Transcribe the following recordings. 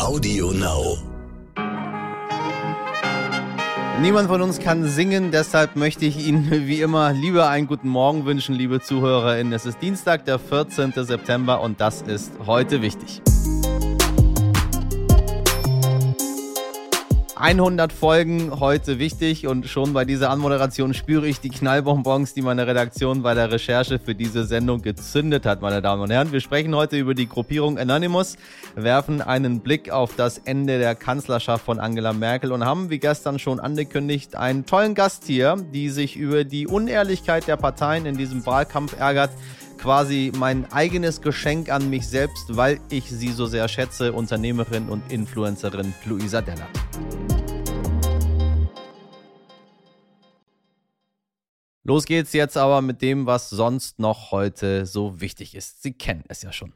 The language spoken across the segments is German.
Audio Now. Niemand von uns kann singen, deshalb möchte ich Ihnen wie immer lieber einen guten Morgen wünschen, liebe ZuhörerInnen. Es ist Dienstag, der 14. September und das ist heute wichtig. 100 Folgen heute wichtig und schon bei dieser Anmoderation spüre ich die Knallbonbons, die meine Redaktion bei der Recherche für diese Sendung gezündet hat, meine Damen und Herren. Wir sprechen heute über die Gruppierung Anonymous, werfen einen Blick auf das Ende der Kanzlerschaft von Angela Merkel und haben, wie gestern schon angekündigt, einen tollen Gast hier, die sich über die Unehrlichkeit der Parteien in diesem Wahlkampf ärgert quasi mein eigenes Geschenk an mich selbst, weil ich sie so sehr schätze, Unternehmerin und Influencerin Luisa Dellert. Los geht's jetzt aber mit dem, was sonst noch heute so wichtig ist. Sie kennen es ja schon.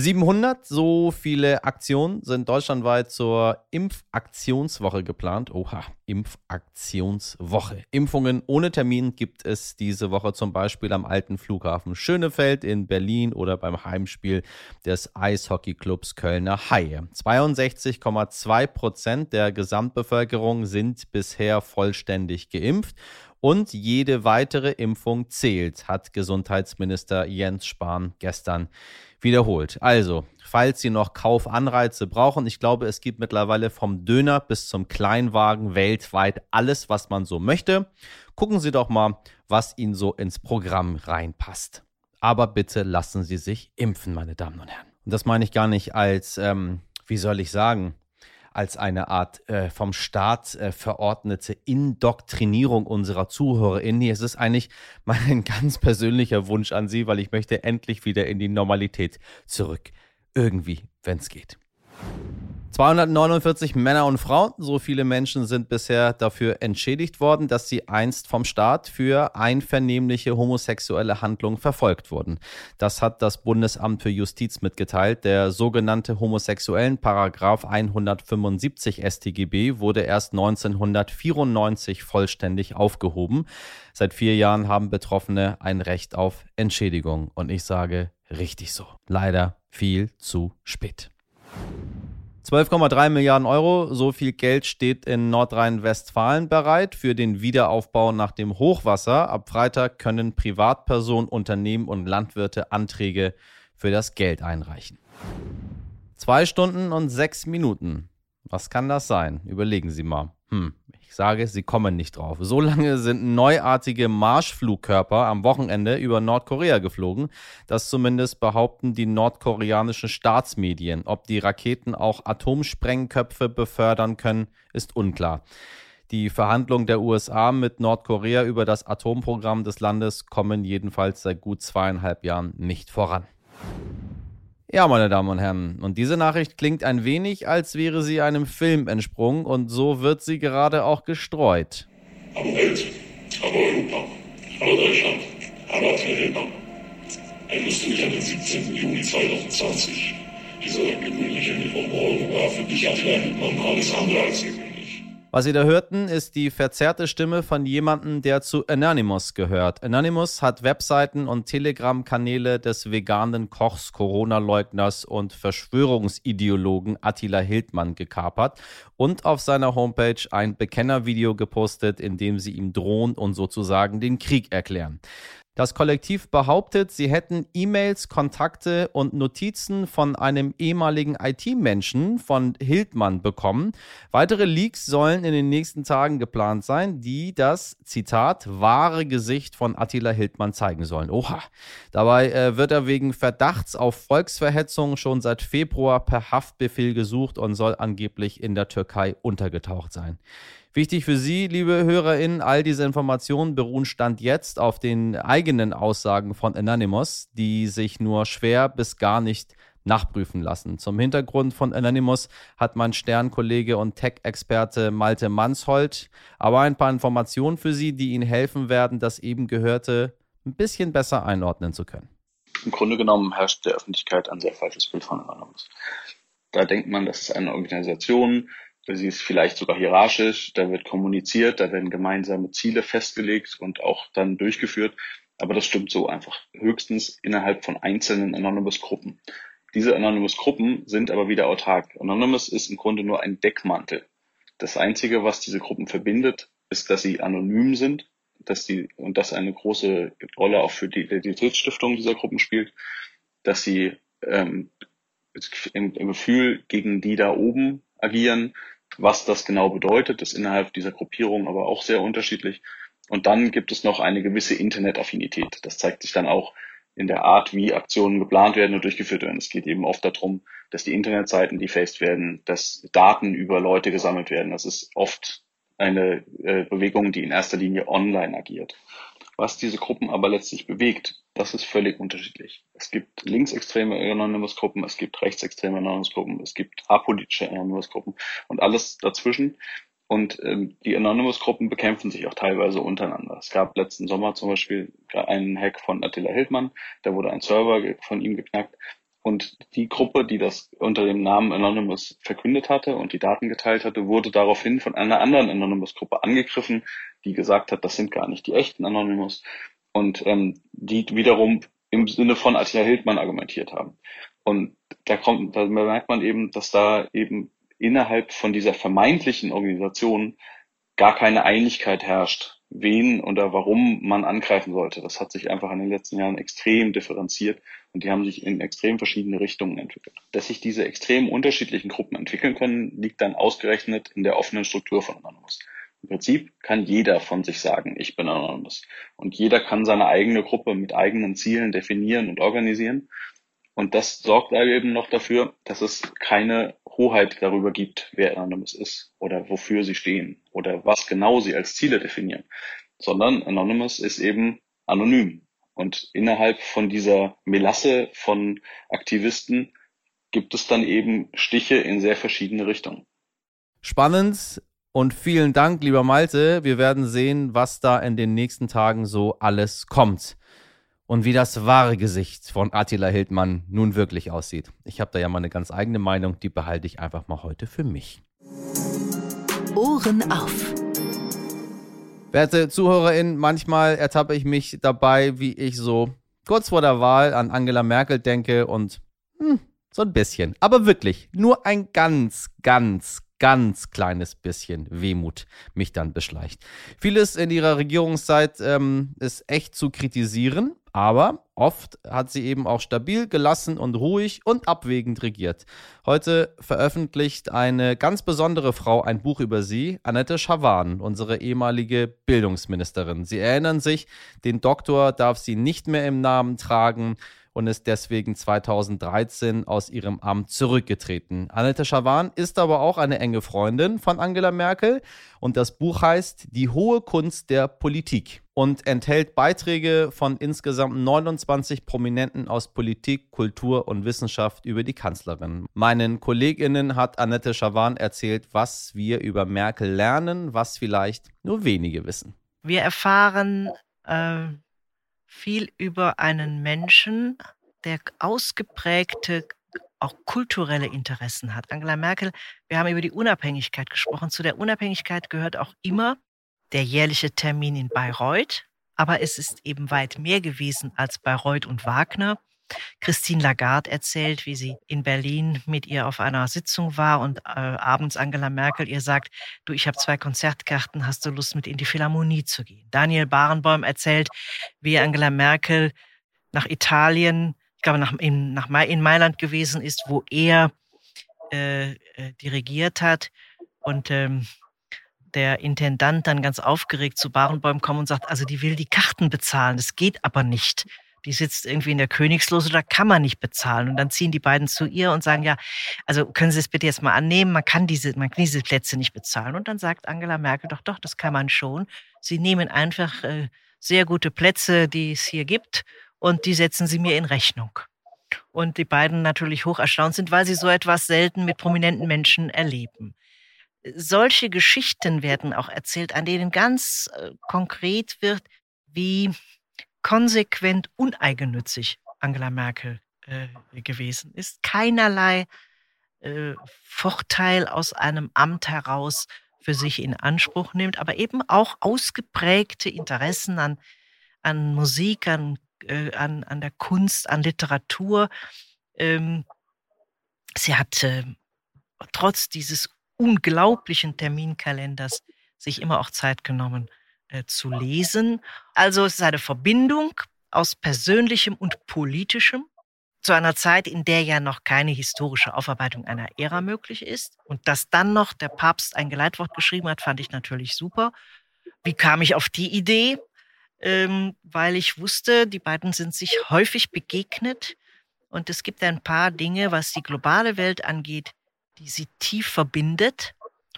700, so viele Aktionen sind deutschlandweit zur Impfaktionswoche geplant. Oha, Impfaktionswoche. Impfungen ohne Termin gibt es diese Woche zum Beispiel am alten Flughafen Schönefeld in Berlin oder beim Heimspiel des Eishockeyclubs Kölner Haie. 62,2 Prozent der Gesamtbevölkerung sind bisher vollständig geimpft und jede weitere Impfung zählt, hat Gesundheitsminister Jens Spahn gestern wiederholt. Also, falls Sie noch Kaufanreize brauchen, ich glaube, es gibt mittlerweile vom Döner bis zum Kleinwagen weltweit alles, was man so möchte. Gucken Sie doch mal, was Ihnen so ins Programm reinpasst. Aber bitte lassen Sie sich impfen, meine Damen und Herren. Und das meine ich gar nicht als, ähm, wie soll ich sagen, als eine Art äh, vom Staat äh, verordnete Indoktrinierung unserer ZuhörerInnen. Es ist eigentlich mein ganz persönlicher Wunsch an Sie, weil ich möchte endlich wieder in die Normalität zurück. Irgendwie, wenn es geht. 249 Männer und Frauen, so viele Menschen sind bisher dafür entschädigt worden, dass sie einst vom Staat für einvernehmliche homosexuelle Handlungen verfolgt wurden. Das hat das Bundesamt für Justiz mitgeteilt. Der sogenannte homosexuellen Paragraph 175 StGB wurde erst 1994 vollständig aufgehoben. Seit vier Jahren haben Betroffene ein Recht auf Entschädigung. Und ich sage richtig so. Leider viel zu spät. 12,3 Milliarden Euro, so viel Geld steht in Nordrhein-Westfalen bereit für den Wiederaufbau nach dem Hochwasser. Ab Freitag können Privatpersonen, Unternehmen und Landwirte Anträge für das Geld einreichen. Zwei Stunden und sechs Minuten. Was kann das sein? Überlegen Sie mal. Hm, ich sage, Sie kommen nicht drauf. So lange sind neuartige Marschflugkörper am Wochenende über Nordkorea geflogen. Das zumindest behaupten die nordkoreanischen Staatsmedien. Ob die Raketen auch Atomsprengköpfe befördern können, ist unklar. Die Verhandlungen der USA mit Nordkorea über das Atomprogramm des Landes kommen jedenfalls seit gut zweieinhalb Jahren nicht voran. Ja, meine Damen und Herren, und diese Nachricht klingt ein wenig, als wäre sie einem Film entsprungen, und so wird sie gerade auch gestreut. Aber Welt, aber Europa, aber Deutschland, aber du dich an den 17. Juni 2020? Dieser gewöhnliche Mittwochmorgen war für dich alles andere als gewöhnlich. Was Sie da hörten, ist die verzerrte Stimme von jemandem, der zu Anonymous gehört. Anonymous hat Webseiten und Telegram-Kanäle des veganen Kochs, Corona-Leugners und Verschwörungsideologen Attila Hildmann gekapert und auf seiner Homepage ein Bekennervideo gepostet, in dem sie ihm drohen und sozusagen den Krieg erklären. Das Kollektiv behauptet, sie hätten E-Mails, Kontakte und Notizen von einem ehemaligen IT-Menschen von Hildmann bekommen. Weitere Leaks sollen in den nächsten Tagen geplant sein, die das, Zitat, wahre Gesicht von Attila Hildmann zeigen sollen. Oha. Dabei äh, wird er wegen Verdachts auf Volksverhetzung schon seit Februar per Haftbefehl gesucht und soll angeblich in der Türkei untergetaucht sein. Wichtig für Sie, liebe HörerInnen, all diese Informationen beruhen Stand jetzt auf den eigenen Aussagen von Anonymous, die sich nur schwer bis gar nicht nachprüfen lassen. Zum Hintergrund von Anonymous hat mein Sternkollege und Tech-Experte Malte Manshold aber ein paar Informationen für Sie, die Ihnen helfen werden, das eben Gehörte ein bisschen besser einordnen zu können. Im Grunde genommen herrscht der Öffentlichkeit ein sehr falsches Bild von Anonymous. Da denkt man, das ist eine Organisation, Sie ist vielleicht sogar hierarchisch, da wird kommuniziert, da werden gemeinsame Ziele festgelegt und auch dann durchgeführt. Aber das stimmt so einfach höchstens innerhalb von einzelnen Anonymous-Gruppen. Diese Anonymous-Gruppen sind aber wieder autark. Anonymous ist im Grunde nur ein Deckmantel. Das Einzige, was diese Gruppen verbindet, ist, dass sie anonym sind, dass sie, und das eine große Rolle auch für die Identitätsstiftung dieser Gruppen spielt, dass sie ähm, im, im Gefühl gegen die da oben agieren. Was das genau bedeutet, ist innerhalb dieser Gruppierung aber auch sehr unterschiedlich. Und dann gibt es noch eine gewisse Internetaffinität. Das zeigt sich dann auch in der Art, wie Aktionen geplant werden und durchgeführt werden. Es geht eben oft darum, dass die Internetseiten defaced werden, dass Daten über Leute gesammelt werden. Das ist oft eine äh, Bewegung, die in erster Linie online agiert. Was diese Gruppen aber letztlich bewegt, das ist völlig unterschiedlich. Es gibt linksextreme Anonymous-Gruppen, es gibt rechtsextreme Anonymous-Gruppen, es gibt apolitische Anonymous-Gruppen und alles dazwischen. Und ähm, die Anonymous-Gruppen bekämpfen sich auch teilweise untereinander. Es gab letzten Sommer zum Beispiel einen Hack von Attila Hildmann, da wurde ein Server von ihm geknackt. Und die Gruppe, die das unter dem Namen Anonymous verkündet hatte und die Daten geteilt hatte, wurde daraufhin von einer anderen Anonymous-Gruppe angegriffen, die gesagt hat, das sind gar nicht die echten Anonymous. Und ähm, die wiederum im Sinne von Attila Hildmann argumentiert haben. Und da kommt, da merkt man eben, dass da eben innerhalb von dieser vermeintlichen Organisation gar keine Einigkeit herrscht, wen oder warum man angreifen sollte. Das hat sich einfach in den letzten Jahren extrem differenziert und die haben sich in extrem verschiedene Richtungen entwickelt. Dass sich diese extrem unterschiedlichen Gruppen entwickeln können, liegt dann ausgerechnet in der offenen Struktur von Anonymous. Im Prinzip kann jeder von sich sagen, ich bin Anonymous. Und jeder kann seine eigene Gruppe mit eigenen Zielen definieren und organisieren. Und das sorgt eben noch dafür, dass es keine Hoheit darüber gibt, wer Anonymous ist oder wofür sie stehen oder was genau sie als Ziele definieren, sondern Anonymous ist eben anonym. Und innerhalb von dieser Melasse von Aktivisten gibt es dann eben Stiche in sehr verschiedene Richtungen. Spannend und vielen Dank, lieber Malte. Wir werden sehen, was da in den nächsten Tagen so alles kommt und wie das wahre Gesicht von Attila Hildmann nun wirklich aussieht. Ich habe da ja mal eine ganz eigene Meinung, die behalte ich einfach mal heute für mich. Ohren auf. Werte ZuhörerInnen, manchmal ertappe ich mich dabei, wie ich so kurz vor der Wahl an Angela Merkel denke und hm, so ein bisschen, aber wirklich nur ein ganz, ganz, ganz kleines bisschen Wehmut mich dann beschleicht. Vieles in ihrer Regierungszeit ähm, ist echt zu kritisieren, aber oft hat sie eben auch stabil, gelassen und ruhig und abwägend regiert. Heute veröffentlicht eine ganz besondere Frau ein Buch über sie, Annette Schawan, unsere ehemalige Bildungsministerin. Sie erinnern sich, den Doktor darf sie nicht mehr im Namen tragen und ist deswegen 2013 aus ihrem Amt zurückgetreten. Annette Schawan ist aber auch eine enge Freundin von Angela Merkel und das Buch heißt Die hohe Kunst der Politik und enthält Beiträge von insgesamt 29 Prominenten aus Politik, Kultur und Wissenschaft über die Kanzlerin. Meinen Kolleginnen hat Annette Schawan erzählt, was wir über Merkel lernen, was vielleicht nur wenige wissen. Wir erfahren äh, viel über einen Menschen, der ausgeprägte auch kulturelle Interessen hat. Angela Merkel, wir haben über die Unabhängigkeit gesprochen. Zu der Unabhängigkeit gehört auch immer der jährliche Termin in Bayreuth. Aber es ist eben weit mehr gewesen als Bayreuth und Wagner. Christine Lagarde erzählt, wie sie in Berlin mit ihr auf einer Sitzung war und äh, abends Angela Merkel ihr sagt, du, ich habe zwei Konzertkarten, hast du Lust mit in die Philharmonie zu gehen? Daniel Barenboim erzählt, wie Angela Merkel nach Italien, ich glaube nach, in, nach, in Mailand gewesen ist, wo er äh, äh, dirigiert hat und ähm, der Intendant dann ganz aufgeregt zu Barenboim kommt und sagt, also die will die Karten bezahlen, das geht aber nicht die sitzt irgendwie in der Königslose, da kann man nicht bezahlen. Und dann ziehen die beiden zu ihr und sagen, ja, also können Sie es bitte jetzt mal annehmen, man kann diese, man kann diese Plätze nicht bezahlen. Und dann sagt Angela Merkel, doch, doch, das kann man schon. Sie nehmen einfach äh, sehr gute Plätze, die es hier gibt, und die setzen Sie mir in Rechnung. Und die beiden natürlich hoch erstaunt sind, weil sie so etwas selten mit prominenten Menschen erleben. Solche Geschichten werden auch erzählt, an denen ganz äh, konkret wird, wie konsequent uneigennützig Angela Merkel äh, gewesen ist. Keinerlei äh, Vorteil aus einem Amt heraus für sich in Anspruch nimmt, aber eben auch ausgeprägte Interessen an, an Musik, an, äh, an, an der Kunst, an Literatur ähm, sie hat äh, trotz dieses unglaublichen Terminkalenders sich immer auch Zeit genommen äh, zu lesen. Also es ist eine Verbindung aus persönlichem und politischem zu einer Zeit, in der ja noch keine historische Aufarbeitung einer Ära möglich ist. Und dass dann noch der Papst ein Geleitwort geschrieben hat, fand ich natürlich super. Wie kam ich auf die Idee? Ähm, weil ich wusste, die beiden sind sich häufig begegnet und es gibt ein paar Dinge, was die globale Welt angeht, die sie tief verbindet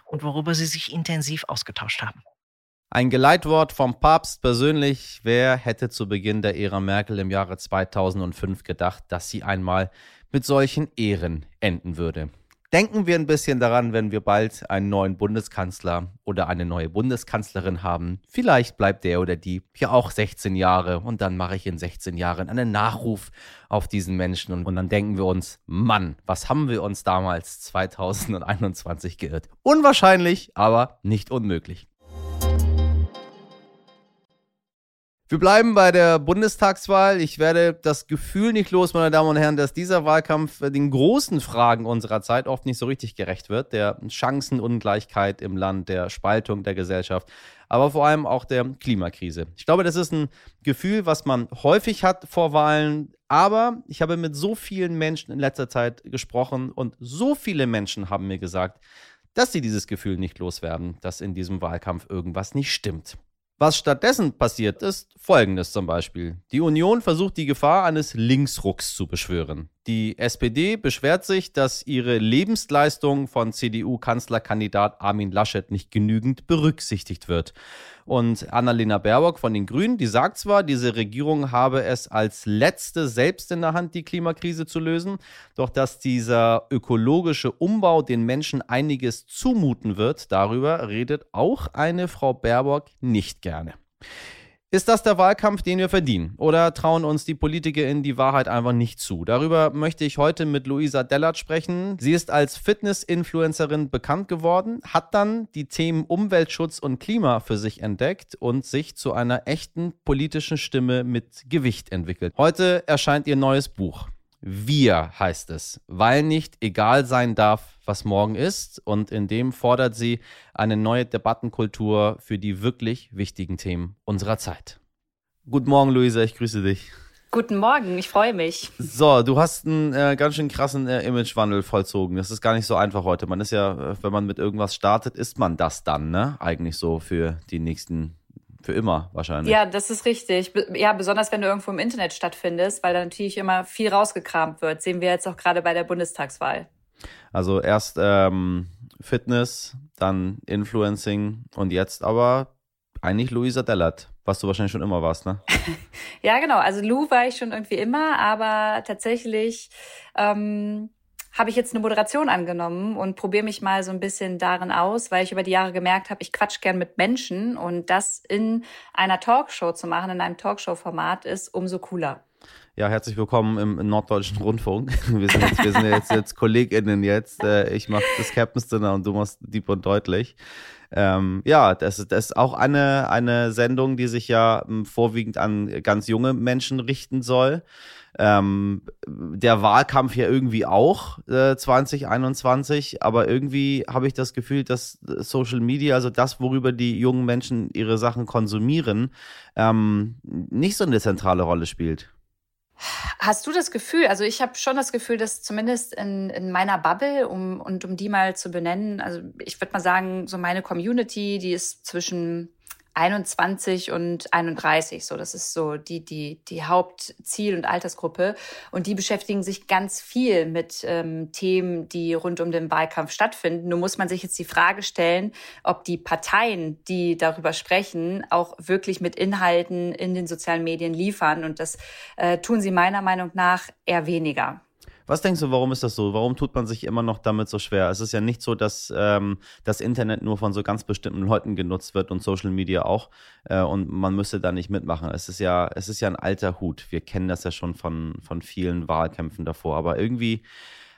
und worüber sie sich intensiv ausgetauscht haben. Ein Geleitwort vom Papst persönlich. Wer hätte zu Beginn der Ära Merkel im Jahre 2005 gedacht, dass sie einmal mit solchen Ehren enden würde? Denken wir ein bisschen daran, wenn wir bald einen neuen Bundeskanzler oder eine neue Bundeskanzlerin haben. Vielleicht bleibt der oder die hier auch 16 Jahre und dann mache ich in 16 Jahren einen Nachruf auf diesen Menschen und, und dann denken wir uns, Mann, was haben wir uns damals 2021 geirrt? Unwahrscheinlich, aber nicht unmöglich. Wir bleiben bei der Bundestagswahl. Ich werde das Gefühl nicht los, meine Damen und Herren, dass dieser Wahlkampf den großen Fragen unserer Zeit oft nicht so richtig gerecht wird. Der Chancenungleichheit im Land, der Spaltung der Gesellschaft, aber vor allem auch der Klimakrise. Ich glaube, das ist ein Gefühl, was man häufig hat vor Wahlen. Aber ich habe mit so vielen Menschen in letzter Zeit gesprochen und so viele Menschen haben mir gesagt, dass sie dieses Gefühl nicht loswerden, dass in diesem Wahlkampf irgendwas nicht stimmt. Was stattdessen passiert ist, folgendes zum Beispiel. Die Union versucht die Gefahr eines Linksrucks zu beschwören. Die SPD beschwert sich, dass ihre Lebensleistung von CDU-Kanzlerkandidat Armin Laschet nicht genügend berücksichtigt wird. Und Annalena Baerbock von den Grünen, die sagt zwar, diese Regierung habe es als letzte selbst in der Hand, die Klimakrise zu lösen, doch dass dieser ökologische Umbau den Menschen einiges zumuten wird, darüber redet auch eine Frau Baerbock nicht gerne. Ist das der Wahlkampf, den wir verdienen? Oder trauen uns die Politiker in die Wahrheit einfach nicht zu? Darüber möchte ich heute mit Luisa Dellert sprechen. Sie ist als Fitness-Influencerin bekannt geworden, hat dann die Themen Umweltschutz und Klima für sich entdeckt und sich zu einer echten politischen Stimme mit Gewicht entwickelt. Heute erscheint ihr neues Buch. Wir heißt es, weil nicht egal sein darf, was morgen ist. Und in dem fordert sie eine neue Debattenkultur für die wirklich wichtigen Themen unserer Zeit. Guten Morgen, Luisa, ich grüße dich. Guten Morgen, ich freue mich. So, du hast einen äh, ganz schön krassen äh, Imagewandel vollzogen. Das ist gar nicht so einfach heute. Man ist ja, äh, wenn man mit irgendwas startet, ist man das dann, ne? Eigentlich so für die nächsten für immer wahrscheinlich. Ja, das ist richtig. Ja, besonders wenn du irgendwo im Internet stattfindest, weil da natürlich immer viel rausgekramt wird. Sehen wir jetzt auch gerade bei der Bundestagswahl. Also erst ähm, Fitness, dann Influencing und jetzt aber eigentlich Luisa Dellert, was du wahrscheinlich schon immer warst, ne? ja, genau. Also Lou war ich schon irgendwie immer, aber tatsächlich ähm, habe ich jetzt eine Moderation angenommen und probiere mich mal so ein bisschen darin aus, weil ich über die Jahre gemerkt habe, ich quatsch gern mit Menschen und das in einer Talkshow zu machen, in einem Talkshow-Format ist umso cooler. Ja, herzlich willkommen im, Norddeutschen Rundfunk. Wir sind jetzt, wir sind jetzt, jetzt KollegInnen jetzt. Äh, ich mache das Captain's Dinner und du machst Deep und Deutlich. Ähm, ja, das, das ist auch eine, eine Sendung, die sich ja ähm, vorwiegend an ganz junge Menschen richten soll. Ähm, der Wahlkampf ja irgendwie auch äh, 2021, aber irgendwie habe ich das Gefühl, dass Social Media, also das, worüber die jungen Menschen ihre Sachen konsumieren, ähm, nicht so eine zentrale Rolle spielt. Hast du das Gefühl, also ich habe schon das Gefühl, dass zumindest in, in meiner Bubble, um, und um die mal zu benennen, also ich würde mal sagen, so meine Community, die ist zwischen 21 und 31. So, das ist so die, die, die Hauptziel- und Altersgruppe. Und die beschäftigen sich ganz viel mit ähm, Themen, die rund um den Wahlkampf stattfinden. Nun muss man sich jetzt die Frage stellen, ob die Parteien, die darüber sprechen, auch wirklich mit Inhalten in den sozialen Medien liefern. Und das äh, tun sie meiner Meinung nach eher weniger. Was denkst du, warum ist das so? Warum tut man sich immer noch damit so schwer? Es ist ja nicht so, dass ähm, das Internet nur von so ganz bestimmten Leuten genutzt wird und Social Media auch äh, und man müsste da nicht mitmachen. Es ist ja, es ist ja ein alter Hut. Wir kennen das ja schon von, von vielen Wahlkämpfen davor, aber irgendwie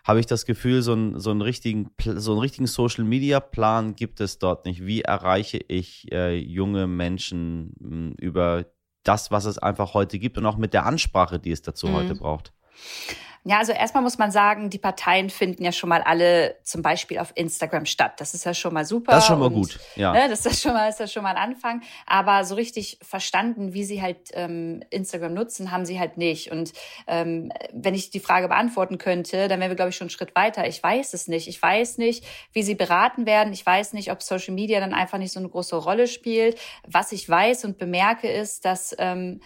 habe ich das Gefühl, so, ein, so, einen richtigen, so einen richtigen Social Media Plan gibt es dort nicht. Wie erreiche ich äh, junge Menschen mh, hm, über das, was es einfach heute gibt und auch mit der Ansprache, die es dazu mhm. heute braucht? Ja, also erstmal muss man sagen, die Parteien finden ja schon mal alle zum Beispiel auf Instagram statt. Das ist ja schon mal super. Das ist schon mal und, gut, ja. Ne, das ist schon mal, ist das schon mal ein Anfang. Aber so richtig verstanden, wie sie halt ähm, Instagram nutzen, haben sie halt nicht. Und ähm, wenn ich die Frage beantworten könnte, dann wären wir, glaube ich, schon einen Schritt weiter. Ich weiß es nicht. Ich weiß nicht, wie sie beraten werden. Ich weiß nicht, ob Social Media dann einfach nicht so eine große Rolle spielt. Was ich weiß und bemerke ist, dass ähm,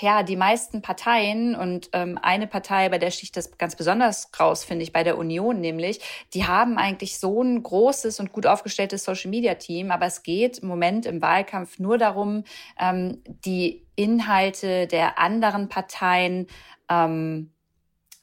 ja, die meisten Parteien und ähm, eine Partei, bei der sticht das ganz besonders raus, finde ich, bei der Union nämlich, die haben eigentlich so ein großes und gut aufgestelltes Social-Media-Team, aber es geht im Moment im Wahlkampf nur darum, ähm, die Inhalte der anderen Parteien ähm,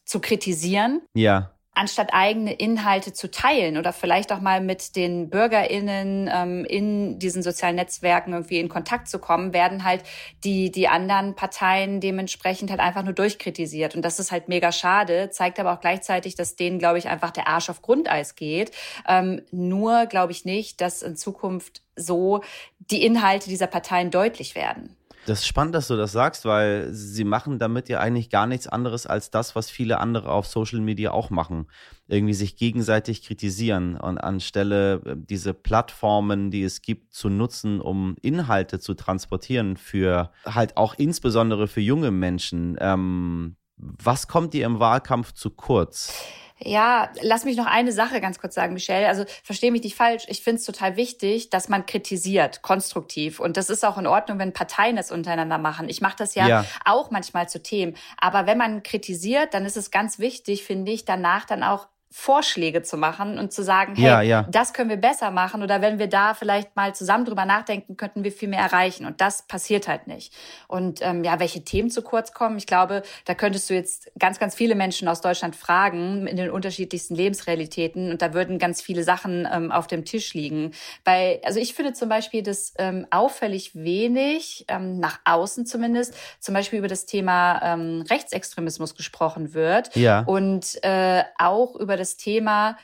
zu kritisieren. Ja anstatt eigene Inhalte zu teilen oder vielleicht auch mal mit den BürgerInnen ähm, in diesen sozialen Netzwerken irgendwie in Kontakt zu kommen, werden halt die, die anderen Parteien dementsprechend halt einfach nur durchkritisiert. Und das ist halt mega schade, zeigt aber auch gleichzeitig, dass denen, glaube ich, einfach der Arsch auf Grundeis geht. Ähm, nur glaube ich nicht, dass in Zukunft so die Inhalte dieser Parteien deutlich werden. Das ist spannend, dass du das sagst, weil sie machen damit ja eigentlich gar nichts anderes als das, was viele andere auf Social Media auch machen. Irgendwie sich gegenseitig kritisieren und anstelle äh, diese Plattformen, die es gibt, zu nutzen, um Inhalte zu transportieren für halt auch insbesondere für junge Menschen. Ähm, was kommt dir im Wahlkampf zu kurz? Ja, lass mich noch eine Sache ganz kurz sagen, Michelle. Also verstehe mich nicht falsch. Ich finde es total wichtig, dass man kritisiert, konstruktiv. Und das ist auch in Ordnung, wenn Parteien es untereinander machen. Ich mache das ja, ja, auch manchmal zu Themen. Aber wenn man kritisiert, dann ist es ganz wichtig, finde ich, danach dann auch Vorschläge zu machen und zu sagen, hey, ja, ja. das können wir besser machen oder wenn wir da vielleicht mal zusammen drüber nachdenken, könnten wir viel mehr erreichen und das passiert halt nicht. Und ähm, ja, welche Themen zu kurz kommen, ich glaube, da könntest du jetzt ganz, ganz viele Menschen aus Deutschland fragen in den unterschiedlichsten Lebensrealitäten und da würden ganz viele Sachen ähm, auf dem Tisch liegen. Bei, also ich finde zum Beispiel, dass ähm, auffällig wenig, ähm, nach außen zumindest, zum Beispiel über das Thema ähm, Rechtsextremismus gesprochen wird ja. und äh, auch über das das Thema,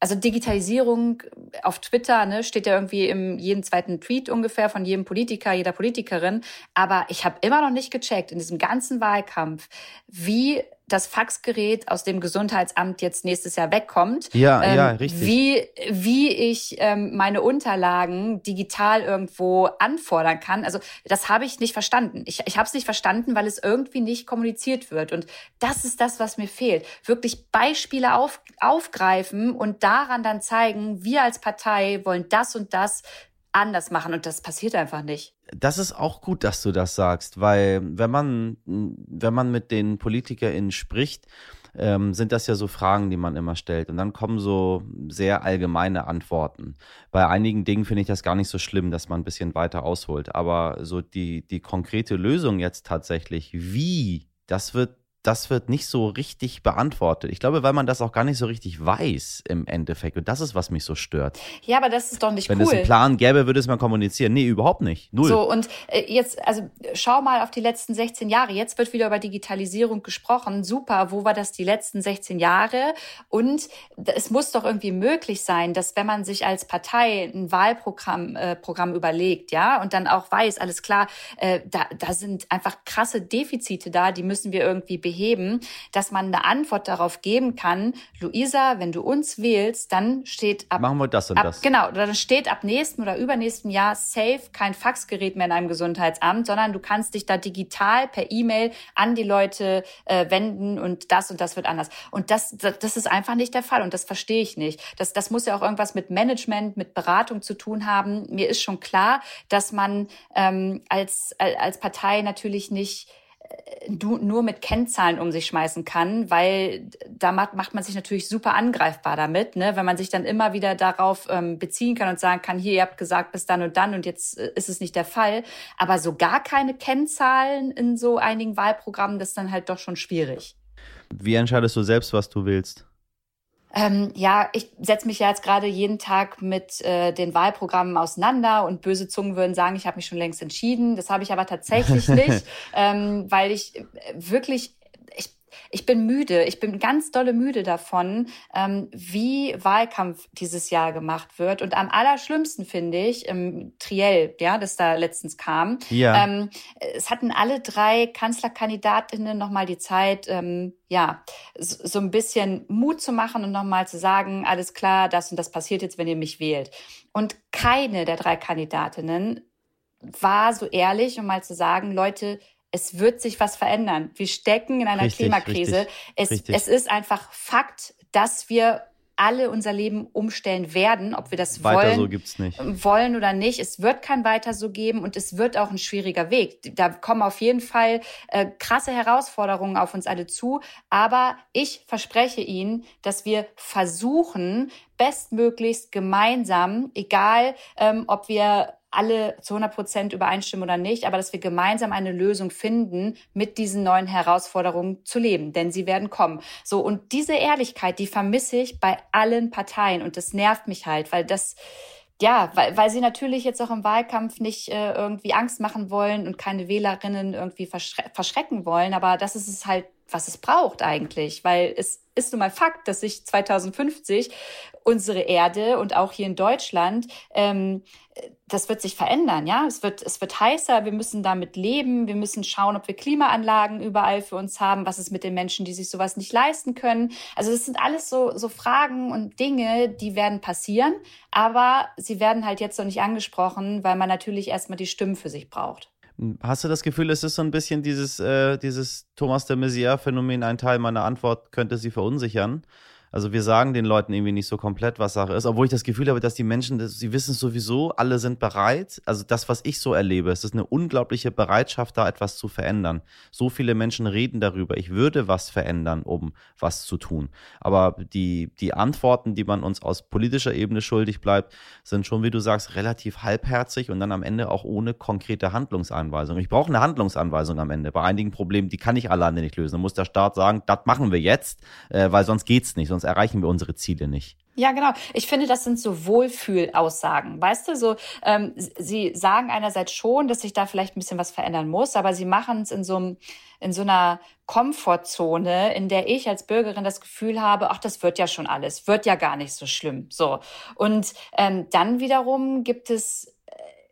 also Digitalisierung auf Twitter, ne, steht ja irgendwie im jeden zweiten Tweet ungefähr von jedem Politiker, jeder Politikerin. Aber ich habe immer noch nicht gecheckt in diesem ganzen Wahlkampf, wie das Faxgerät aus dem Gesundheitsamt jetzt nächstes Jahr wegkommt. Ja, ähm, ja, richtig. Wie, wie ich ähm, meine Unterlagen digital irgendwo anfordern kann. Also das habe ich nicht verstanden. Ich, ich habe es nicht verstanden, weil es irgendwie nicht kommuniziert wird. Und das ist das, was mir fehlt. Wirklich Beispiele auf, aufgreifen und daran dann zeigen, wir als Partei wollen das und das anders machen. Und das passiert einfach nicht das ist auch gut, dass du das sagst, weil wenn man, wenn man mit den PolitikerInnen spricht, ähm, sind das ja so Fragen, die man immer stellt. Und dann kommen so sehr allgemeine Antworten. Bei einigen Dingen finde ich das gar nicht so schlimm, dass man ein bisschen weiter ausholt. Aber so die, die konkrete Lösung jetzt tatsächlich, wie, das wird das wird nicht so richtig beantwortet. Ich glaube, weil man das auch gar nicht so richtig weiß im Endeffekt. Und das ist, was mich so stört. Ja, aber das ist doch nicht Wenn cool. Wenn es einen Plan gäbe, würde es mal kommunizieren. Nee, überhaupt nicht. Null. So, und äh, jetzt, also schau mal auf die letzten 16 Jahre. Jetzt wird wieder über Digitalisierung gesprochen. Super, wo war das die letzten 16 Jahre? Und es muss doch irgendwie möglich sein, dass wenn man sich als Partei ein Wahlprogramm äh, Programm überlegt, ja, und dann auch weiß, alles klar, äh, da, da sind einfach krasse Defizite da, die müssen wir irgendwie beheben, dass man eine Antwort darauf geben kann, Luisa, wenn du uns wählst, dann steht ab Machen wir das und ab, das. Genau, dann steht ab nächsten oder übernächsten Jahr safe kein Faxgerät mehr in einem Gesundheitsamt, sondern du kannst dich da digital per E-Mail an die Leute äh, wenden und das und das wird anders. Und das, das, das ist einfach nicht der Fall und das verstehe ich nicht. Das, das muss ja auch irgendwas mit Management, mit Beratung zu tun haben. Mir ist schon klar, dass man ähm, als, als Partei natürlich nicht nur mit Kennzahlen um sich schmeißen kann, weil da macht, macht man sich natürlich super angreifbar damit, ne? wenn man sich dann immer wieder darauf ähm, beziehen kann und sagen kann, hier, ihr habt gesagt bis dann und dann und jetzt äh, ist es nicht der Fall. Aber so gar keine Kennzahlen in so einigen Wahlprogrammen, das ist dann halt doch schon schwierig. Wie entscheidest du selbst, was du willst? Ähm, ja, ich setze mich ja jetzt gerade jeden Tag mit äh, den Wahlprogrammen auseinander und böse Zungen würden sagen, ich habe mich schon längst entschieden. Das habe ich aber tatsächlich nicht, ähm, weil ich wirklich ich, ich bin müde, ich bin ganz dolle müde davon, ähm, wie Wahlkampf dieses Jahr gemacht wird. Und am allerschlimmsten finde ich, im Triell, ja, das da letztens kam, ja. ähm, es hatten alle drei Kanzlerkandidatinnen nochmal die Zeit, ähm, ja, so, so ein bisschen Mut zu machen und nochmal zu sagen, alles klar, das und das passiert jetzt, wenn ihr mich wählt. Und keine der drei Kandidatinnen war so ehrlich, um mal zu sagen, Leute, es wird sich was verändern. Wir stecken in einer richtig, Klimakrise. Richtig, es, richtig. es ist einfach Fakt, dass wir alle unser Leben umstellen werden, ob wir das weiter wollen, so gibt's nicht. wollen oder nicht. Es wird kein weiter so geben und es wird auch ein schwieriger Weg. Da kommen auf jeden Fall äh, krasse Herausforderungen auf uns alle zu. Aber ich verspreche Ihnen, dass wir versuchen, bestmöglichst gemeinsam, egal ähm, ob wir alle zu 100 Prozent übereinstimmen oder nicht, aber dass wir gemeinsam eine Lösung finden, mit diesen neuen Herausforderungen zu leben, denn sie werden kommen. So, und diese Ehrlichkeit, die vermisse ich bei allen Parteien und das nervt mich halt, weil das, ja, weil, weil sie natürlich jetzt auch im Wahlkampf nicht äh, irgendwie Angst machen wollen und keine Wählerinnen irgendwie verschre verschrecken wollen, aber das ist es halt, was es braucht eigentlich, weil es ist nun mal Fakt, dass sich 2050 unsere Erde und auch hier in Deutschland ähm, das wird sich verändern, ja. Es wird, es wird heißer, wir müssen damit leben, wir müssen schauen, ob wir Klimaanlagen überall für uns haben, was ist mit den Menschen, die sich sowas nicht leisten können. Also das sind alles so, so Fragen und Dinge, die werden passieren, aber sie werden halt jetzt noch nicht angesprochen, weil man natürlich erstmal die Stimmen für sich braucht. Hast du das Gefühl, es ist so ein bisschen dieses, äh, dieses Thomas de Maizière-Phänomen, ein Teil meiner Antwort könnte sie verunsichern? Also wir sagen den Leuten irgendwie nicht so komplett, was Sache ist, obwohl ich das Gefühl habe, dass die Menschen, sie wissen es sowieso, alle sind bereit. Also das, was ich so erlebe, es ist eine unglaubliche Bereitschaft, da etwas zu verändern. So viele Menschen reden darüber, ich würde was verändern, um was zu tun. Aber die, die Antworten, die man uns aus politischer Ebene schuldig bleibt, sind schon, wie du sagst, relativ halbherzig und dann am Ende auch ohne konkrete Handlungsanweisung. Ich brauche eine Handlungsanweisung am Ende. Bei einigen Problemen, die kann ich alleine nicht lösen. Da muss der Staat sagen, das machen wir jetzt, äh, weil sonst geht's nicht. Sonst sonst erreichen wir unsere Ziele nicht. Ja, genau. Ich finde, das sind so Wohlfühlaussagen. Weißt du, so ähm, sie sagen einerseits schon, dass sich da vielleicht ein bisschen was verändern muss, aber sie machen es in so in so einer Komfortzone, in der ich als Bürgerin das Gefühl habe, ach, das wird ja schon alles, wird ja gar nicht so schlimm. So und ähm, dann wiederum gibt es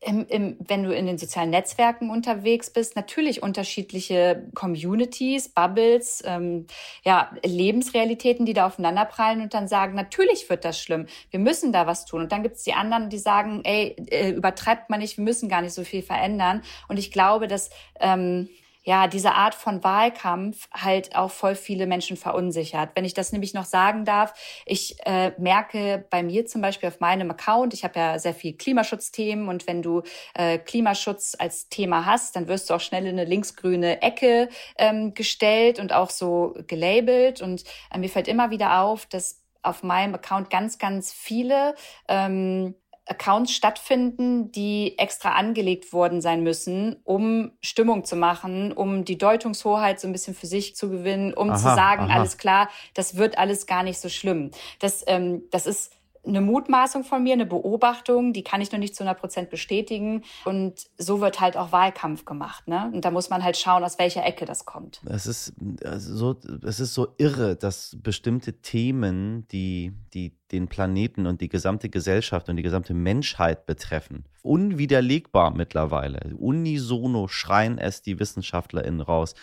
im, im, wenn du in den sozialen Netzwerken unterwegs bist, natürlich unterschiedliche Communities, Bubbles, ähm, ja, Lebensrealitäten, die da aufeinanderprallen und dann sagen, natürlich wird das schlimm, wir müssen da was tun. Und dann gibt es die anderen, die sagen, ey, äh, übertreibt man nicht, wir müssen gar nicht so viel verändern. Und ich glaube, dass ähm, ja, diese Art von Wahlkampf halt auch voll viele Menschen verunsichert. Wenn ich das nämlich noch sagen darf, ich äh, merke bei mir zum Beispiel auf meinem Account, ich habe ja sehr viel Klimaschutzthemen und wenn du äh, Klimaschutz als Thema hast, dann wirst du auch schnell in eine linksgrüne Ecke ähm, gestellt und auch so gelabelt. Und äh, mir fällt immer wieder auf, dass auf meinem Account ganz, ganz viele ähm, Accounts stattfinden, die extra angelegt worden sein müssen, um Stimmung zu machen, um die Deutungshoheit so ein bisschen für sich zu gewinnen, um aha, zu sagen, aha. alles klar, das wird alles gar nicht so schlimm. Das, ähm, das ist eine Mutmaßung von mir, eine Beobachtung, die kann ich noch nicht zu 100 Prozent bestätigen. Und so wird halt auch Wahlkampf gemacht. Ne? Und da muss man halt schauen, aus welcher Ecke das kommt. Es ist so, es ist so irre, dass bestimmte Themen, die, die den Planeten und die gesamte Gesellschaft und die gesamte Menschheit betreffen, unwiderlegbar mittlerweile, unisono schreien es die WissenschaftlerInnen raus,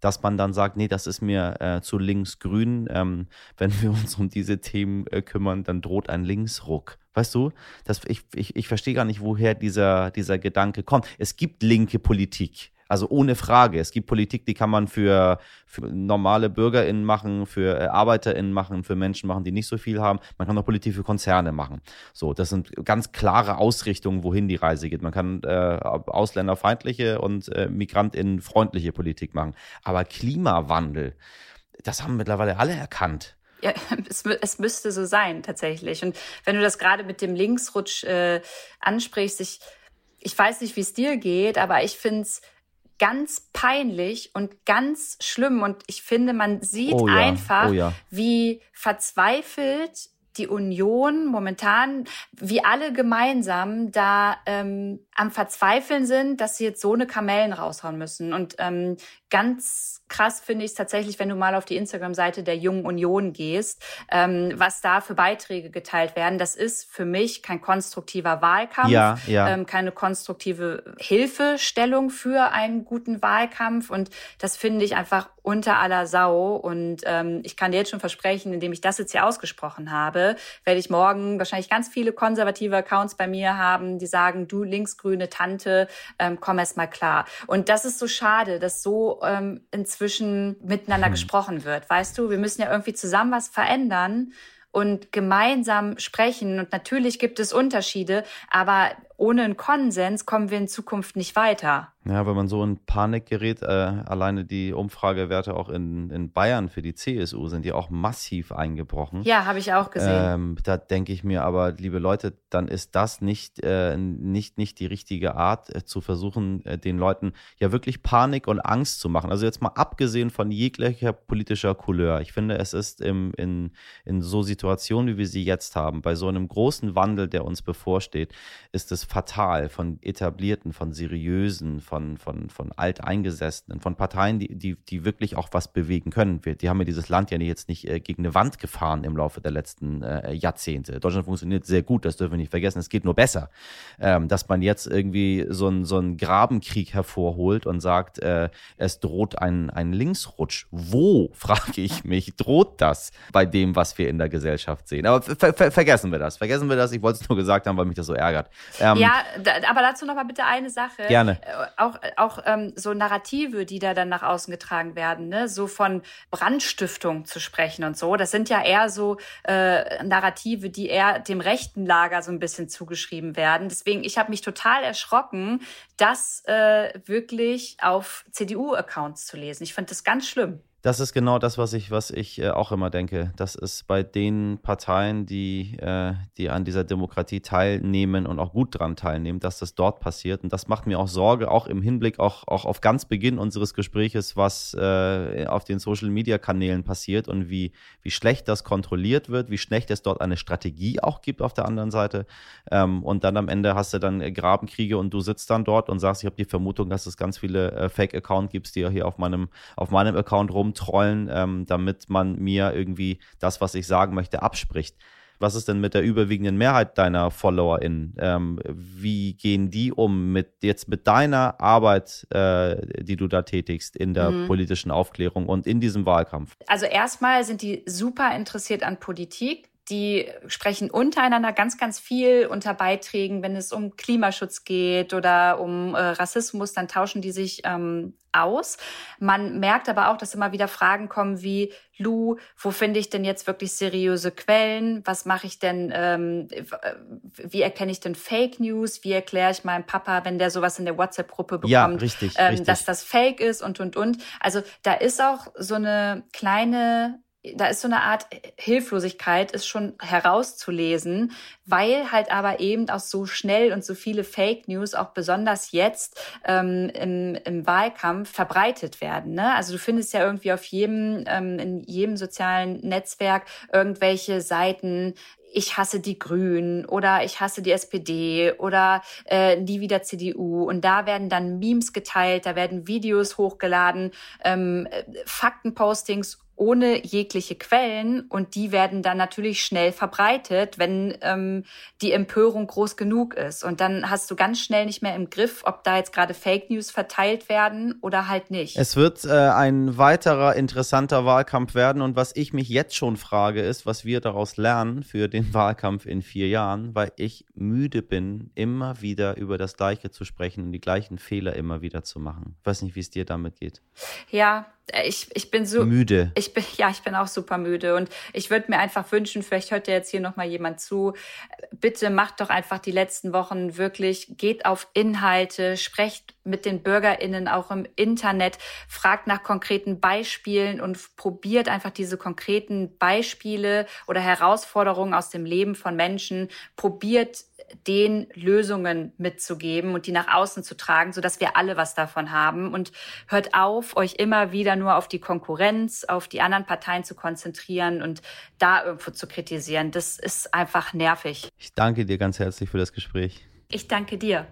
dass man dann sagt, nee, das ist mir äh, zu linksgrün. Ähm, wenn wir uns um diese Themen äh, kümmern, dann droht ein Linksruck. Weißt du, das, ich, ich, ich verstehe gar nicht, woher dieser, dieser Gedanke kommt. Es gibt linke Politik. Also ohne Frage. Es gibt Politik, die kann man für, für normale BürgerInnen machen, für äh, ArbeiterInnen machen, für Menschen machen, die nicht so viel haben. Man kann auch Politik für Konzerne machen. So, das sind ganz klare Ausrichtungen, wohin die Reise geht. Man kann äh, ausländerfeindliche und äh, MigrantInnen-freundliche Politik machen. Aber Klimawandel, das haben mittlerweile alle erkannt. Ja, es, es müsste so sein, tatsächlich. Und wenn du das gerade mit dem Linksrutsch äh, ansprichst, ich, ich weiß nicht, wie es dir geht, aber ich finde es ganz peinlich und ganz schlimm. Und ich finde, man sieht oh ja, einfach, oh ja. wie verzweifelt die Union momentan, wie alle gemeinsam, da ähm, am Verzweifeln sind, dass sie jetzt so eine Kamellen raushauen müssen. Und ähm, ganz krass finde ich es tatsächlich, wenn du mal auf die Instagram-Seite der Jungen Union gehst, ähm, was da für Beiträge geteilt werden. Das ist für mich kein konstruktiver Wahlkampf, ja, ja. Ähm, keine konstruktive Hilfestellung für einen guten Wahlkampf. Und das finde ich einfach unter aller Sau. Und ähm, ich kann dir jetzt schon versprechen, indem ich das jetzt hier ausgesprochen habe, werde ich morgen wahrscheinlich ganz viele konservative Accounts bei mir haben, die sagen, du linksgrüne Tante, ähm, komm erst mal klar. Und das ist so schade, dass so ähm, inzwischen miteinander hm. gesprochen wird. Weißt du, wir müssen ja irgendwie zusammen was verändern und gemeinsam sprechen. Und natürlich gibt es Unterschiede, aber ohne einen Konsens kommen wir in Zukunft nicht weiter. Ja, wenn man so in Panik gerät, äh, alleine die Umfragewerte auch in, in Bayern für die CSU sind ja auch massiv eingebrochen. Ja, habe ich auch gesehen. Ähm, da denke ich mir aber, liebe Leute, dann ist das nicht, äh, nicht, nicht die richtige Art, äh, zu versuchen, äh, den Leuten ja wirklich Panik und Angst zu machen. Also jetzt mal abgesehen von jeglicher politischer Couleur. Ich finde, es ist im, in, in so Situationen, wie wir sie jetzt haben, bei so einem großen Wandel, der uns bevorsteht, ist es fatal von etablierten, von seriösen, von von, von, von Alteingesessenen, von Parteien, die, die, die wirklich auch was bewegen können. Wir, die haben ja dieses Land ja jetzt nicht äh, gegen eine Wand gefahren im Laufe der letzten äh, Jahrzehnte. Deutschland funktioniert sehr gut, das dürfen wir nicht vergessen. Es geht nur besser. Ähm, dass man jetzt irgendwie so, ein, so einen Grabenkrieg hervorholt und sagt, äh, es droht ein, ein Linksrutsch. Wo, frage ich mich, droht das bei dem, was wir in der Gesellschaft sehen? Aber ver ver vergessen wir das. Vergessen wir das. Ich wollte es nur gesagt haben, weil mich das so ärgert. Ähm, ja, da, aber dazu noch mal bitte eine Sache. Gerne. Äh, auch, auch ähm, so Narrative, die da dann nach außen getragen werden, ne? so von Brandstiftung zu sprechen und so. Das sind ja eher so äh, Narrative, die eher dem rechten Lager so ein bisschen zugeschrieben werden. Deswegen, ich habe mich total erschrocken, das äh, wirklich auf CDU-Accounts zu lesen. Ich fand das ganz schlimm. Das ist genau das, was ich, was ich äh, auch immer denke. Das ist bei den Parteien, die, äh, die an dieser Demokratie teilnehmen und auch gut dran teilnehmen, dass das dort passiert. Und das macht mir auch Sorge, auch im Hinblick auch, auch auf ganz Beginn unseres Gespräches, was äh, auf den Social Media Kanälen passiert und wie, wie schlecht das kontrolliert wird, wie schlecht es dort eine Strategie auch gibt auf der anderen Seite. Ähm, und dann am Ende hast du dann Grabenkriege und du sitzt dann dort und sagst, ich habe die Vermutung, dass es ganz viele Fake-Accounts gibt, die ja hier auf meinem, auf meinem Account rum rumtrollen, ähm, damit man mir irgendwie das, was ich sagen möchte, abspricht. Was ist denn mit der überwiegenden Mehrheit deiner FollowerInnen? Ähm, wie gehen die um mit jetzt mit deiner Arbeit, äh, die du da tätigst in der mhm. politischen Aufklärung und in diesem Wahlkampf? Also erstmal sind die super interessiert an Politik die sprechen untereinander ganz, ganz viel unter Beiträgen, wenn es um Klimaschutz geht oder um äh, Rassismus, dann tauschen die sich ähm, aus. Man merkt aber auch, dass immer wieder Fragen kommen wie, Lu, wo finde ich denn jetzt wirklich seriöse Quellen? Was mache ich denn, ähm, wie erkenne ich denn Fake News? Wie erkläre ich meinem Papa, wenn der sowas in der WhatsApp-Gruppe bekommt, ja, richtig, ähm, richtig. dass das Fake ist und, und, und. Also da ist auch so eine kleine da ist so eine Art Hilflosigkeit, ist schon herauszulesen, weil halt aber eben auch so schnell und so viele Fake News auch besonders jetzt ähm, im, im Wahlkampf verbreitet werden. Ne? Also du findest ja irgendwie auf jedem, ähm, in jedem sozialen Netzwerk irgendwelche Seiten, ich hasse die Grünen oder ich hasse die SPD oder äh, nie wieder CDU. Und da werden dann Memes geteilt, da werden Videos hochgeladen, ähm, Faktenpostings ohne jegliche Quellen und die werden dann natürlich schnell verbreitet, wenn ähm, die Empörung groß genug ist. Und dann hast du ganz schnell nicht mehr im Griff, ob da jetzt gerade Fake News verteilt werden oder halt nicht. Es wird äh, ein weiterer interessanter Wahlkampf werden und was ich mich jetzt schon frage, ist, was wir daraus lernen für den Wahlkampf in vier Jahren, weil ich müde bin, immer wieder über das Gleiche zu sprechen und die gleichen Fehler immer wieder zu machen. Ich weiß nicht, wie es dir damit geht. Ja, ich, ich bin so müde. Ich bin ja, ich bin auch super müde und ich würde mir einfach wünschen, vielleicht hört ja jetzt hier noch mal jemand zu. Bitte macht doch einfach die letzten Wochen wirklich geht auf Inhalte, sprecht mit den Bürgerinnen auch im Internet, fragt nach konkreten Beispielen und probiert einfach diese konkreten Beispiele oder Herausforderungen aus dem Leben von Menschen, probiert den Lösungen mitzugeben und die nach außen zu tragen, sodass wir alle was davon haben. Und hört auf, euch immer wieder nur auf die Konkurrenz, auf die anderen Parteien zu konzentrieren und da irgendwo zu kritisieren. Das ist einfach nervig. Ich danke dir ganz herzlich für das Gespräch. Ich danke dir.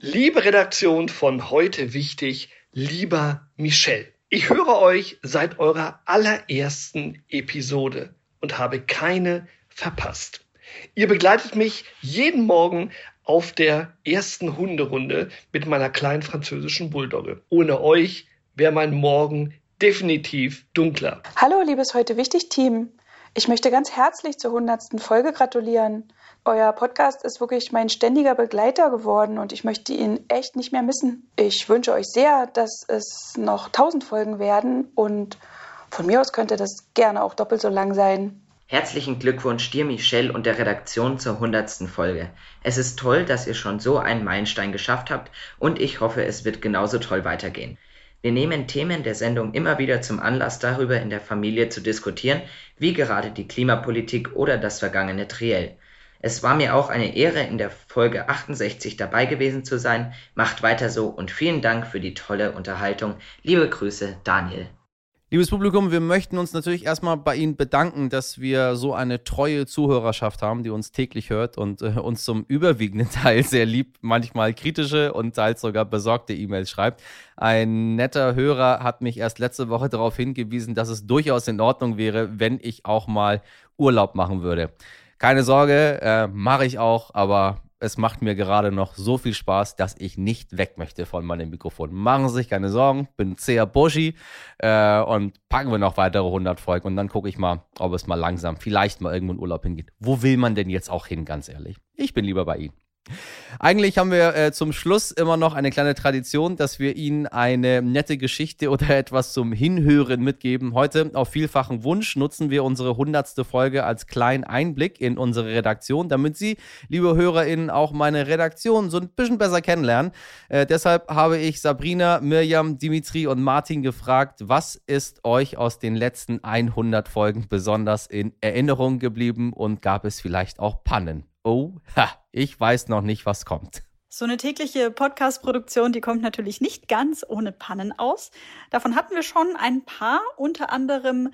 Liebe Redaktion von heute wichtig, lieber Michel. Ich höre euch seit eurer allerersten Episode und habe keine verpasst. Ihr begleitet mich jeden Morgen auf der ersten Hunderunde mit meiner kleinen französischen Bulldogge. Ohne euch wäre mein Morgen definitiv dunkler. Hallo, liebes heute wichtig Team. Ich möchte ganz herzlich zur hundertsten Folge gratulieren. Euer Podcast ist wirklich mein ständiger Begleiter geworden und ich möchte ihn echt nicht mehr missen. Ich wünsche euch sehr, dass es noch tausend Folgen werden und von mir aus könnte das gerne auch doppelt so lang sein. Herzlichen Glückwunsch dir, Michelle, und der Redaktion zur hundertsten Folge. Es ist toll, dass ihr schon so einen Meilenstein geschafft habt und ich hoffe, es wird genauso toll weitergehen. Wir nehmen Themen der Sendung immer wieder zum Anlass, darüber in der Familie zu diskutieren, wie gerade die Klimapolitik oder das vergangene Triell. Es war mir auch eine Ehre, in der Folge 68 dabei gewesen zu sein. Macht weiter so und vielen Dank für die tolle Unterhaltung. Liebe Grüße, Daniel. Liebes Publikum, wir möchten uns natürlich erstmal bei Ihnen bedanken, dass wir so eine treue Zuhörerschaft haben, die uns täglich hört und äh, uns zum überwiegenden Teil sehr lieb, manchmal kritische und teils sogar besorgte E-Mails schreibt. Ein netter Hörer hat mich erst letzte Woche darauf hingewiesen, dass es durchaus in Ordnung wäre, wenn ich auch mal Urlaub machen würde. Keine Sorge, äh, mache ich auch, aber es macht mir gerade noch so viel Spaß, dass ich nicht weg möchte von meinem Mikrofon. Machen Sie sich keine Sorgen, bin sehr bushy äh, und packen wir noch weitere 100 Folgen und dann gucke ich mal, ob es mal langsam vielleicht mal irgendwo in Urlaub hingeht. Wo will man denn jetzt auch hin, ganz ehrlich? Ich bin lieber bei Ihnen. Eigentlich haben wir äh, zum Schluss immer noch eine kleine Tradition, dass wir Ihnen eine nette Geschichte oder etwas zum Hinhören mitgeben. Heute auf vielfachen Wunsch nutzen wir unsere hundertste Folge als kleinen Einblick in unsere Redaktion, damit Sie, liebe HörerInnen, auch meine Redaktion so ein bisschen besser kennenlernen. Äh, deshalb habe ich Sabrina, Mirjam, Dimitri und Martin gefragt, was ist euch aus den letzten 100 Folgen besonders in Erinnerung geblieben und gab es vielleicht auch Pannen? Oh, ha, ich weiß noch nicht, was kommt. So eine tägliche Podcast-Produktion, die kommt natürlich nicht ganz ohne Pannen aus. Davon hatten wir schon ein paar, unter anderem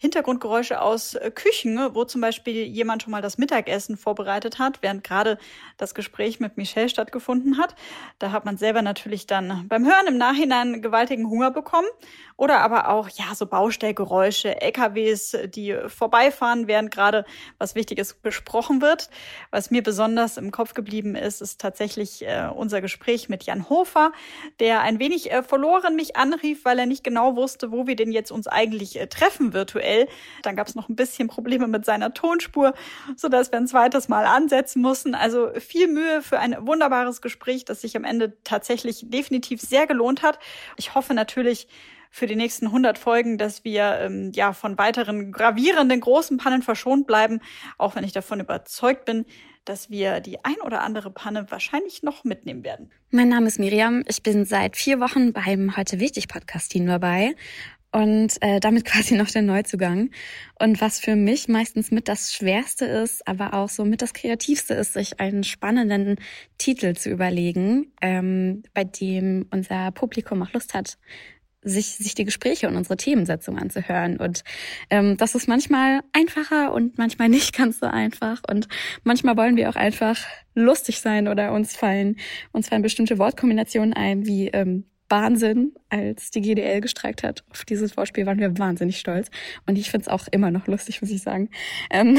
Hintergrundgeräusche aus äh, Küchen, wo zum Beispiel jemand schon mal das Mittagessen vorbereitet hat, während gerade das Gespräch mit Michelle stattgefunden hat. Da hat man selber natürlich dann beim Hören im Nachhinein gewaltigen Hunger bekommen. Oder aber auch, ja, so Baustellgeräusche, LKWs, die vorbeifahren, während gerade was Wichtiges besprochen wird. Was mir besonders im Kopf geblieben ist, ist tatsächlich äh, unser Gespräch mit Jan Hofer, der ein wenig äh, verloren mich anrief, weil er nicht genau wusste, wo wir denn jetzt uns eigentlich äh, treffen virtuell. Dann gab es noch ein bisschen Probleme mit seiner Tonspur, so dass wir ein zweites Mal ansetzen mussten. Also viel Mühe für ein wunderbares Gespräch, das sich am Ende tatsächlich definitiv sehr gelohnt hat. Ich hoffe natürlich, für die nächsten 100 Folgen, dass wir ähm, ja von weiteren gravierenden großen Pannen verschont bleiben, auch wenn ich davon überzeugt bin, dass wir die ein oder andere Panne wahrscheinlich noch mitnehmen werden. Mein Name ist Miriam. Ich bin seit vier Wochen beim Heute Wichtig Podcast Team dabei und äh, damit quasi noch der Neuzugang. Und was für mich meistens mit das Schwerste ist, aber auch so mit das Kreativste ist, sich einen spannenden Titel zu überlegen, ähm, bei dem unser Publikum auch Lust hat, sich, sich die Gespräche und unsere Themensetzung anzuhören. Und ähm, das ist manchmal einfacher und manchmal nicht ganz so einfach. Und manchmal wollen wir auch einfach lustig sein oder uns fallen, uns fallen bestimmte Wortkombinationen ein, wie ähm, Wahnsinn, als die GDL gestreikt hat. Auf dieses Vorspiel waren wir wahnsinnig stolz. Und ich finde es auch immer noch lustig, muss ich sagen. Ähm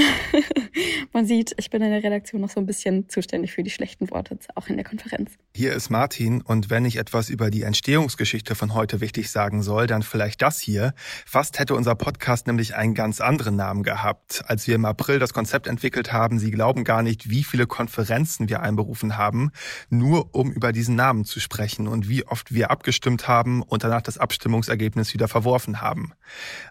Man sieht, ich bin in der Redaktion noch so ein bisschen zuständig für die schlechten Worte, auch in der Konferenz. Hier ist Martin und wenn ich etwas über die Entstehungsgeschichte von heute wichtig sagen soll, dann vielleicht das hier. Fast hätte unser Podcast nämlich einen ganz anderen Namen gehabt. Als wir im April das Konzept entwickelt haben, Sie glauben gar nicht, wie viele Konferenzen wir einberufen haben, nur um über diesen Namen zu sprechen und wie oft wir abgestimmt haben und danach das Abstimmungsergebnis wieder verworfen haben.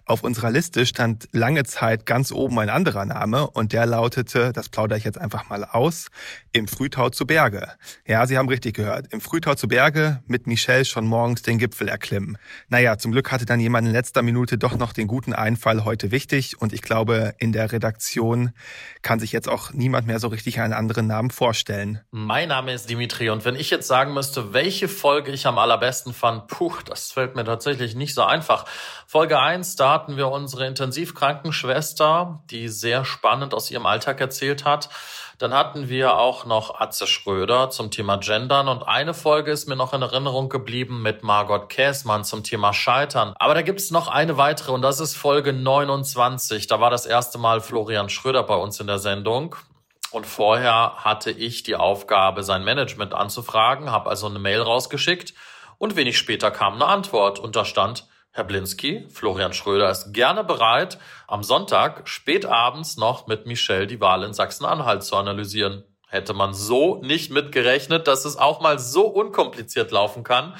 Auf unserer Liste stand lange Zeit ganz oben ein anderer Name und der lautete, das plaudere ich jetzt einfach mal aus, im Frühtau zu Berge. Ja, Sie haben richtig richtig gehört. Im Frühtau zu Berge mit Michelle schon morgens den Gipfel erklimmen. Naja, zum Glück hatte dann jemand in letzter Minute doch noch den guten Einfall heute wichtig. Und ich glaube, in der Redaktion kann sich jetzt auch niemand mehr so richtig einen anderen Namen vorstellen. Mein Name ist Dimitri und wenn ich jetzt sagen müsste, welche Folge ich am allerbesten fand, puh, das fällt mir tatsächlich nicht so einfach. Folge 1, da hatten wir unsere Intensivkrankenschwester, die sehr spannend aus ihrem Alltag erzählt hat. Dann hatten wir auch noch Atze Schröder zum Thema Gendern und eine Folge ist mir noch in Erinnerung geblieben mit Margot Käßmann zum Thema Scheitern. Aber da gibt's noch eine weitere und das ist Folge 29. Da war das erste Mal Florian Schröder bei uns in der Sendung. Und vorher hatte ich die Aufgabe, sein Management anzufragen, habe also eine Mail rausgeschickt und wenig später kam eine Antwort und da stand, Herr Blinski, Florian Schröder ist gerne bereit, am Sonntag spät abends noch mit Michelle die Wahl in Sachsen-Anhalt zu analysieren. Hätte man so nicht mitgerechnet, dass es auch mal so unkompliziert laufen kann.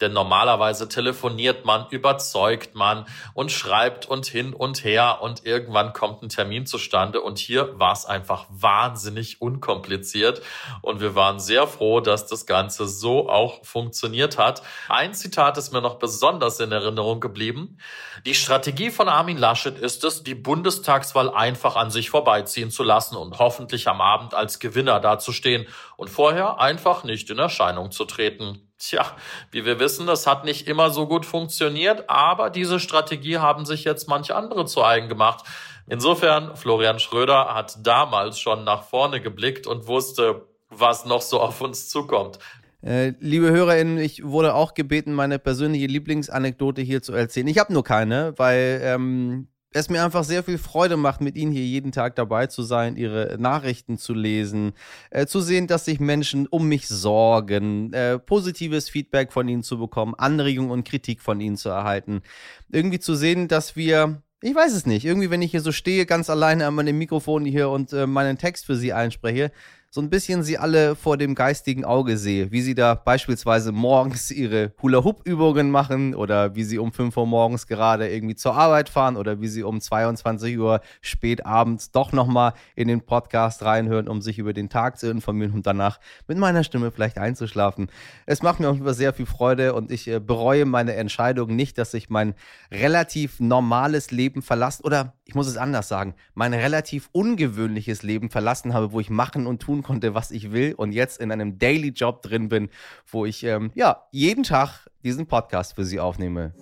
Denn normalerweise telefoniert man, überzeugt man und schreibt und hin und her und irgendwann kommt ein Termin zustande. Und hier war es einfach wahnsinnig unkompliziert. Und wir waren sehr froh, dass das Ganze so auch funktioniert hat. Ein Zitat ist mir noch besonders in Erinnerung geblieben. Die Strategie von Armin Laschet ist es, die Bundestagswahl einfach an sich vorbeiziehen zu lassen und hoffentlich am Abend als Gewinner dazustehen und vorher einfach nicht in Erscheinung zu treten. Tja, wie wir wissen, das hat nicht immer so gut funktioniert, aber diese Strategie haben sich jetzt manche andere zu eigen gemacht. Insofern, Florian Schröder hat damals schon nach vorne geblickt und wusste, was noch so auf uns zukommt. Äh, liebe HörerInnen, ich wurde auch gebeten, meine persönliche Lieblingsanekdote hier zu erzählen. Ich habe nur keine, weil ähm, es mir einfach sehr viel Freude macht, mit Ihnen hier jeden Tag dabei zu sein, Ihre Nachrichten zu lesen, äh, zu sehen, dass sich Menschen um mich sorgen, äh, positives Feedback von Ihnen zu bekommen, Anregungen und Kritik von Ihnen zu erhalten. Irgendwie zu sehen, dass wir ich weiß es nicht. Irgendwie, wenn ich hier so stehe, ganz alleine an meinem Mikrofon hier und äh, meinen Text für Sie einspreche, so ein bisschen sie alle vor dem geistigen Auge sehe, wie sie da beispielsweise morgens ihre Hula-Hoop-Übungen machen oder wie sie um 5 Uhr morgens gerade irgendwie zur Arbeit fahren oder wie sie um 22 Uhr spät abends doch nochmal in den Podcast reinhören, um sich über den Tag zu informieren und danach mit meiner Stimme vielleicht einzuschlafen. Es macht mir auch immer sehr viel Freude und ich äh, bereue meine Entscheidung nicht, dass ich mein relativ normales Leben verlassen oder ich muss es anders sagen, mein relativ ungewöhnliches Leben verlassen habe, wo ich machen und tun konnte, was ich will und jetzt in einem Daily Job drin bin, wo ich ähm, ja jeden Tag diesen Podcast für Sie aufnehme.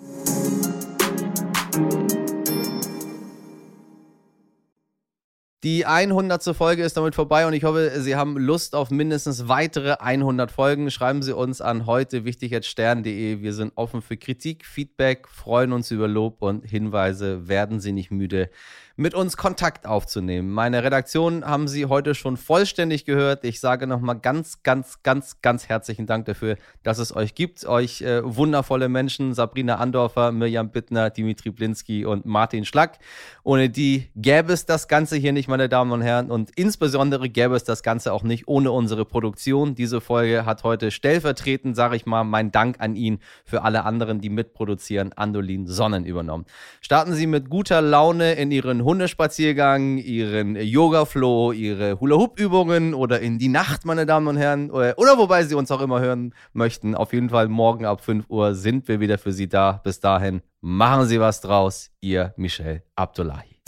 Die 100. Folge ist damit vorbei und ich hoffe, Sie haben Lust auf mindestens weitere 100 Folgen. Schreiben Sie uns an heute wichtig.stern.de. Wir sind offen für Kritik, Feedback, freuen uns über Lob und Hinweise. Werden Sie nicht müde, mit uns Kontakt aufzunehmen. Meine Redaktion haben Sie heute schon vollständig gehört. Ich sage nochmal ganz, ganz, ganz, ganz herzlichen Dank dafür, dass es euch gibt. Euch äh, wundervolle Menschen, Sabrina Andorfer, Mirjam Bittner, Dimitri Blinski und Martin Schlack. Ohne die gäbe es das Ganze hier nicht, meine Damen und Herren. Und insbesondere gäbe es das Ganze auch nicht ohne unsere Produktion. Diese Folge hat heute stellvertretend, sage ich mal, mein Dank an ihn für alle anderen, die mitproduzieren, Andolin Sonnen übernommen. Starten Sie mit guter Laune in Ihren Hundespaziergang, ihren Yoga-Flow, ihre Hula-Hoop-Übungen oder in die Nacht, meine Damen und Herren. Oder, oder wobei Sie uns auch immer hören möchten. Auf jeden Fall morgen ab 5 Uhr sind wir wieder für Sie da. Bis dahin, machen Sie was draus. Ihr Michel Abdullahi.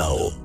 Now.